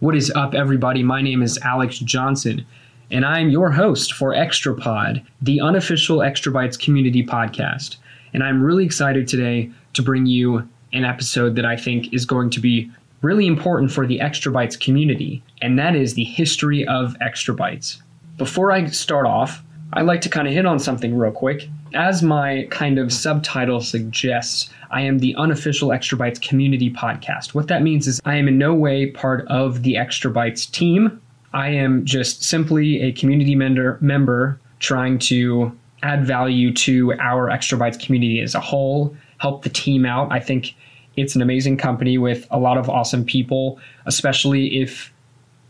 What is up, everybody? My name is Alex Johnson, and I'm your host for Extra Pod, the unofficial Extra Bytes community podcast. And I'm really excited today to bring you an episode that I think is going to be really important for the Extra Bytes community, and that is the history of Extra Bytes. Before I start off, I'd like to kind of hit on something real quick. As my kind of subtitle suggests, I am the unofficial Extra Bytes community podcast. What that means is I am in no way part of the Extra Bytes team. I am just simply a community member, member trying to add value to our Extra Bytes community as a whole, help the team out. I think it's an amazing company with a lot of awesome people, especially if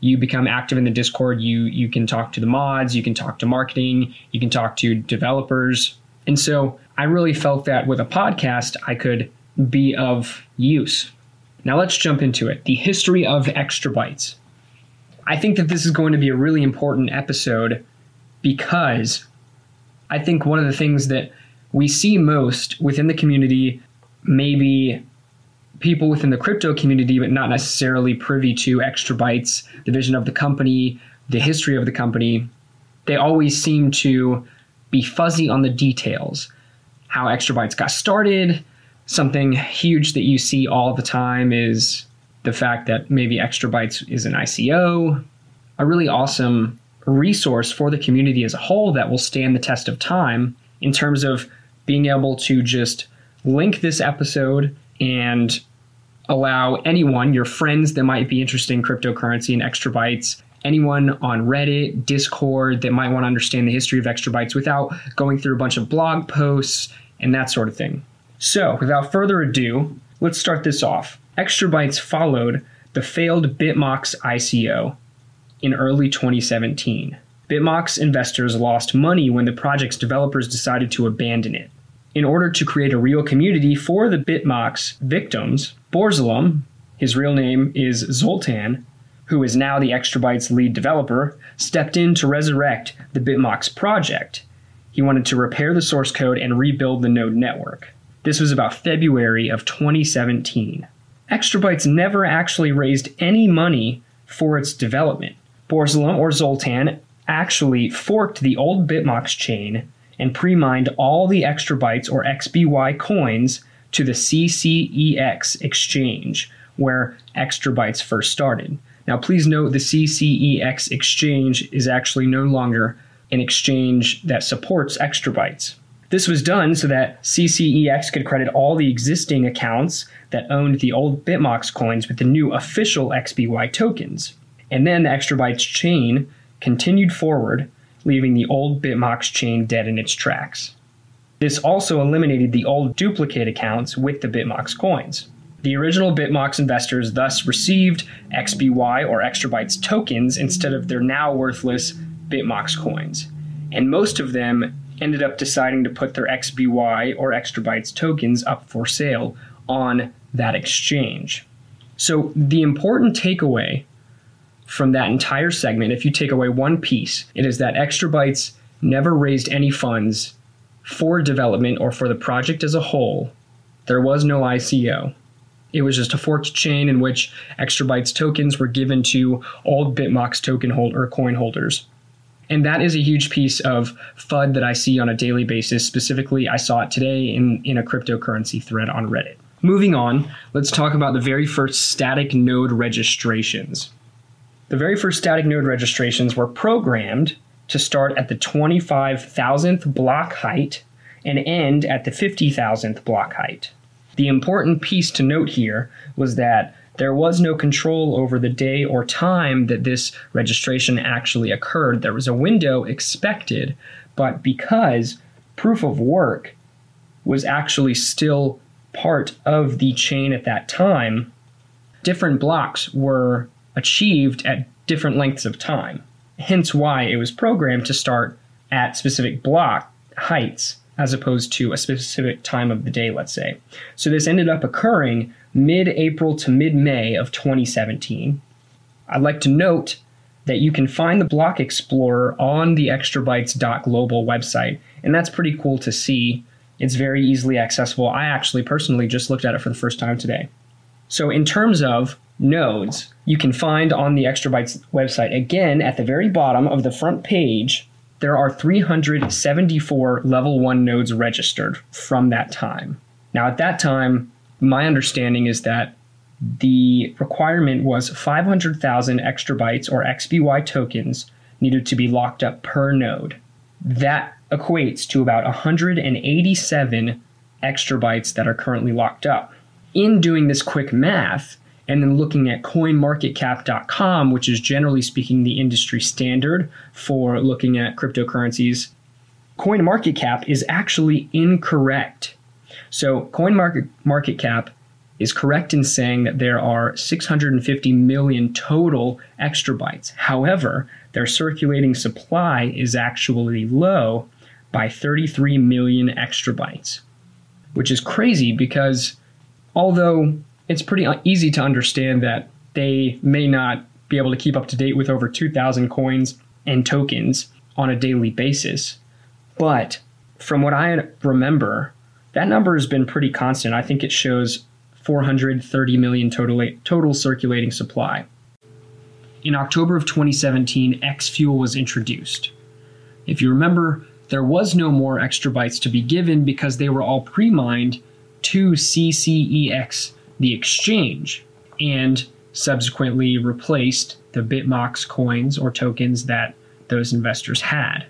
you become active in the discord you you can talk to the mods you can talk to marketing you can talk to developers and so i really felt that with a podcast i could be of use. Now let's jump into it. The history of extra bytes. I think that this is going to be a really important episode because i think one of the things that we see most within the community maybe people within the crypto community, but not necessarily privy to extra bytes, the vision of the company, the history of the company, they always seem to be fuzzy on the details. How extra bytes got started. Something huge that you see all the time is the fact that maybe extra bytes is an ICO, a really awesome resource for the community as a whole that will stand the test of time in terms of being able to just link this episode and allow anyone, your friends that might be interested in cryptocurrency and extra bytes, anyone on Reddit, Discord that might want to understand the history of extra bytes without going through a bunch of blog posts and that sort of thing. So, without further ado, let's start this off. Extra bytes followed the failed BitMox ICO in early 2017. BitMox investors lost money when the project's developers decided to abandon it. In order to create a real community for the BitMox victims, Borzalom, his real name is Zoltan, who is now the Extra Bytes lead developer, stepped in to resurrect the BitMox project. He wanted to repair the source code and rebuild the node network. This was about February of 2017. Extra Bytes never actually raised any money for its development. Borzalom or Zoltan actually forked the old BitMox chain and pre mined all the extra bytes or XBY coins to the CCEX exchange, where extra bytes first started. Now, please note the CCEX exchange is actually no longer an exchange that supports extra bytes. This was done so that CCEX could credit all the existing accounts that owned the old BitMox coins with the new official XBY tokens. And then the extra bytes chain continued forward, leaving the old BitMox chain dead in its tracks. This also eliminated the old duplicate accounts with the BitMox coins. The original BitMox investors thus received XBY or Extra Bytes tokens instead of their now worthless BitMox coins. And most of them ended up deciding to put their XBY or Extra Bytes tokens up for sale on that exchange. So, the important takeaway from that entire segment, if you take away one piece, it is that Extra Bytes never raised any funds for development or for the project as a whole, there was no ICO. It was just a forked chain in which extra bytes tokens were given to old BitMox token holder or coin holders. And that is a huge piece of FUD that I see on a daily basis. Specifically, I saw it today in, in a cryptocurrency thread on Reddit. Moving on, let's talk about the very first static node registrations. The very first static node registrations were programmed to start at the 25,000th block height and end at the 50,000th block height. The important piece to note here was that there was no control over the day or time that this registration actually occurred. There was a window expected, but because proof of work was actually still part of the chain at that time, different blocks were achieved at different lengths of time hence why it was programmed to start at specific block heights as opposed to a specific time of the day, let's say. So this ended up occurring mid April to mid May of 2017. I'd like to note that you can find the Block Explorer on the extrabytes.global website, and that's pretty cool to see. It's very easily accessible. I actually personally just looked at it for the first time today. So, in terms of nodes you can find on the Extrabytes website. Again, at the very bottom of the front page, there are 374 level 1 nodes registered from that time. Now, at that time, my understanding is that the requirement was 500,000 extrabytes or XBY tokens needed to be locked up per node. That equates to about 187 extrabytes that are currently locked up. In doing this quick math, and then looking at coinmarketcap.com, which is generally speaking the industry standard for looking at cryptocurrencies, CoinMarketCap is actually incorrect. So CoinMarketCap is correct in saying that there are 650 million total extrabytes. However, their circulating supply is actually low by 33 million extrabytes, which is crazy because although it's pretty easy to understand that they may not be able to keep up to date with over 2,000 coins and tokens on a daily basis. But from what I remember, that number has been pretty constant. I think it shows 430 million total, total circulating supply. In October of 2017, X Fuel was introduced. If you remember, there was no more extra bytes to be given because they were all pre mined to CCEX the exchange and subsequently replaced the Bitmox coins or tokens that those investors had.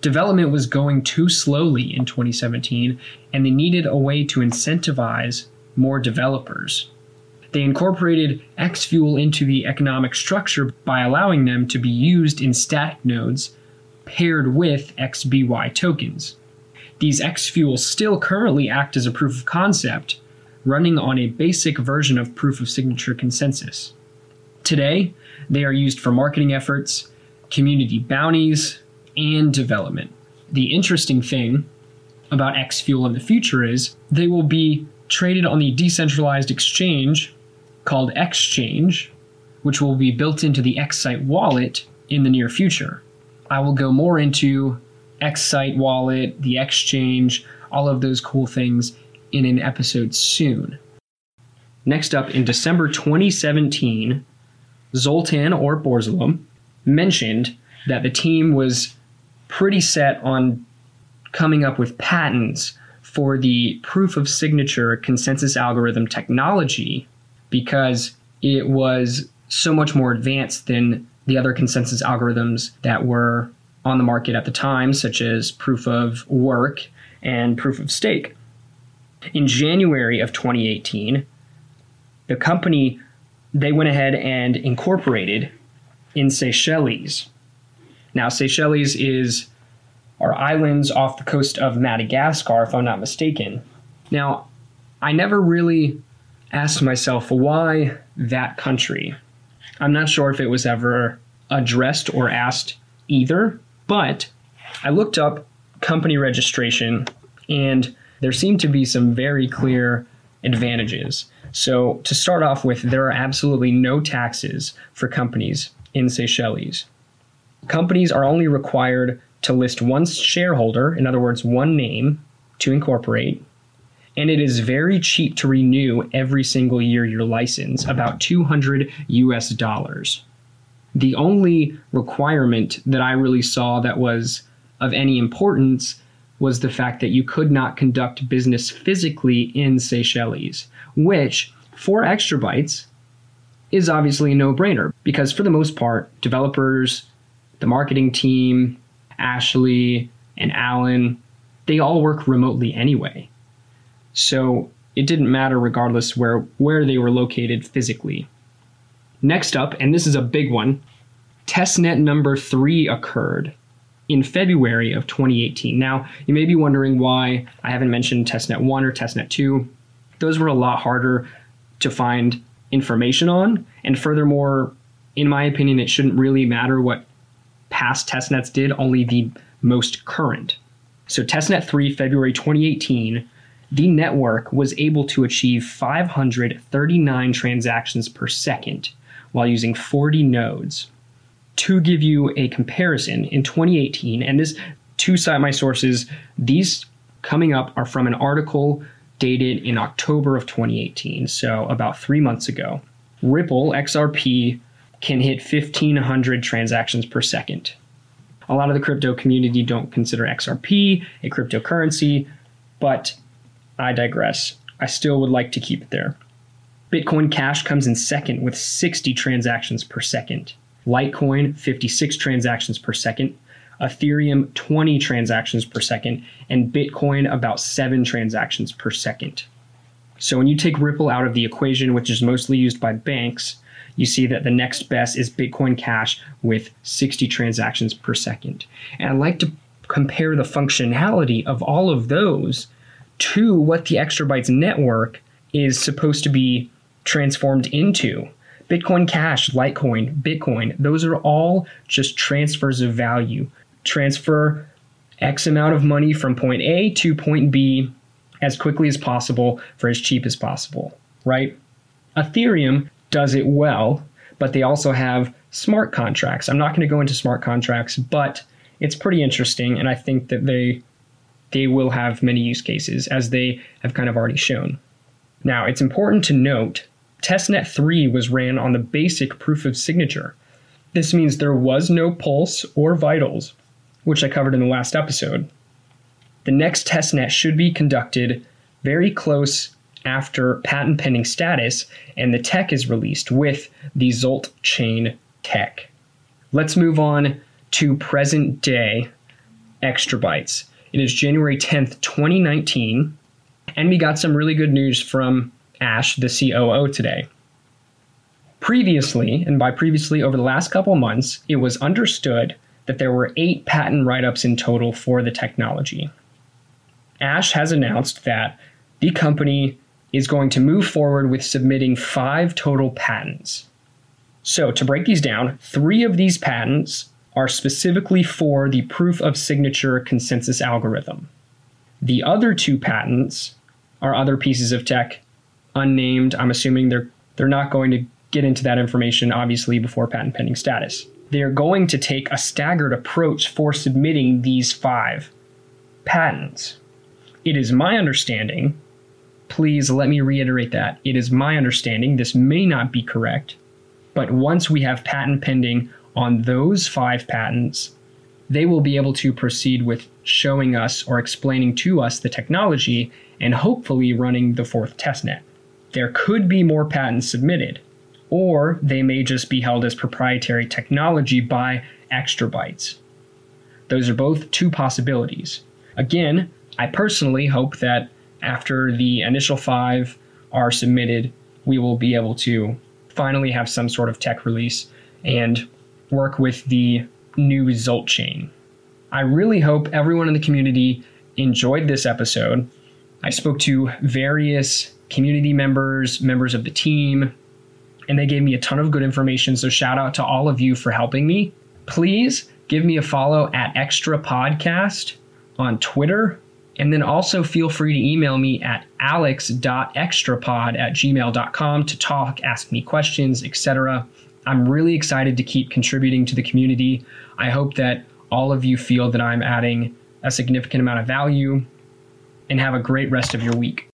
Development was going too slowly in 2017, and they needed a way to incentivize more developers. They incorporated XFuel into the economic structure by allowing them to be used in static nodes paired with XBY tokens. These XFuel still currently act as a proof of concept, running on a basic version of proof of signature consensus. Today, they are used for marketing efforts, community bounties, and development. The interesting thing about X Fuel in the future is they will be traded on the decentralized exchange called Exchange, which will be built into the Xsite wallet in the near future. I will go more into Xsite wallet, the exchange, all of those cool things in an episode soon. Next up, in December 2017, Zoltan or Borzalom mentioned that the team was pretty set on coming up with patents for the proof of signature consensus algorithm technology because it was so much more advanced than the other consensus algorithms that were on the market at the time, such as proof of work and proof of stake. In January of 2018, the company they went ahead and incorporated in Seychelles. Now, Seychelles is are islands off the coast of Madagascar, if I'm not mistaken. Now, I never really asked myself why that country. I'm not sure if it was ever addressed or asked either, but I looked up company registration and there seem to be some very clear advantages. So, to start off with, there are absolutely no taxes for companies in Seychelles. Companies are only required to list one shareholder, in other words, one name, to incorporate. And it is very cheap to renew every single year your license, about 200 US dollars. The only requirement that I really saw that was of any importance was the fact that you could not conduct business physically in Seychelles, which, for extrabytes, is obviously a no brainer because, for the most part, developers, the marketing team, Ashley, and Alan, they all work remotely anyway. So it didn't matter regardless where, where they were located physically. Next up, and this is a big one, testnet number three occurred in February of 2018. Now, you may be wondering why I haven't mentioned testnet 1 or testnet 2. Those were a lot harder to find information on, and furthermore, in my opinion, it shouldn't really matter what past testnets did, only the most current. So, testnet 3, February 2018, the network was able to achieve 539 transactions per second while using 40 nodes to give you a comparison in 2018, and this to cite my sources, these coming up are from an article dated in October of 2018, so about three months ago. Ripple XRP can hit 1500 transactions per second. A lot of the crypto community don't consider XRP a cryptocurrency, but I digress. I still would like to keep it there. Bitcoin Cash comes in second with 60 transactions per second. Litecoin, 56 transactions per second. Ethereum, 20 transactions per second. And Bitcoin, about 7 transactions per second. So when you take Ripple out of the equation, which is mostly used by banks, you see that the next best is Bitcoin Cash with 60 transactions per second. And I like to compare the functionality of all of those to what the Exabytes network is supposed to be transformed into. Bitcoin Cash, Litecoin, Bitcoin, those are all just transfers of value. Transfer X amount of money from point A to point B as quickly as possible for as cheap as possible, right? Ethereum does it well, but they also have smart contracts. I'm not going to go into smart contracts, but it's pretty interesting, and I think that they they will have many use cases as they have kind of already shown. Now, it's important to note testnet 3 was ran on the basic proof of signature. This means there was no pulse or vitals, which I covered in the last episode. The next testnet should be conducted very close after patent pending status and the tech is released with the Zolt chain tech. Let's move on to present day exabytes. It is January 10th, 2019, and we got some really good news from Ash, the COO, today. Previously, and by previously over the last couple months, it was understood that there were eight patent write ups in total for the technology. Ash has announced that the company is going to move forward with submitting five total patents. So, to break these down, three of these patents are specifically for the proof of signature consensus algorithm. The other two patents are other pieces of tech, unnamed. I'm assuming they're they're not going to get into that information obviously before patent pending status. They are going to take a staggered approach for submitting these five patents. It is my understanding please let me reiterate that. It is my understanding, this may not be correct, but once we have patent pending on those five patents, they will be able to proceed with showing us or explaining to us the technology and hopefully running the fourth testnet. There could be more patents submitted, or they may just be held as proprietary technology by Exabytes. Those are both two possibilities. Again, I personally hope that after the initial five are submitted, we will be able to finally have some sort of tech release and work with the new result chain. I really hope everyone in the community enjoyed this episode. I spoke to various community members, members of the team, and they gave me a ton of good information. So, shout out to all of you for helping me. Please give me a follow at Extra Podcast on Twitter and then also feel free to email me at alex.extrapod at gmail.com to talk, ask me questions, etc. I'm really excited to keep contributing to the community. I hope that all of you feel that I'm adding a significant amount of value and have a great rest of your week.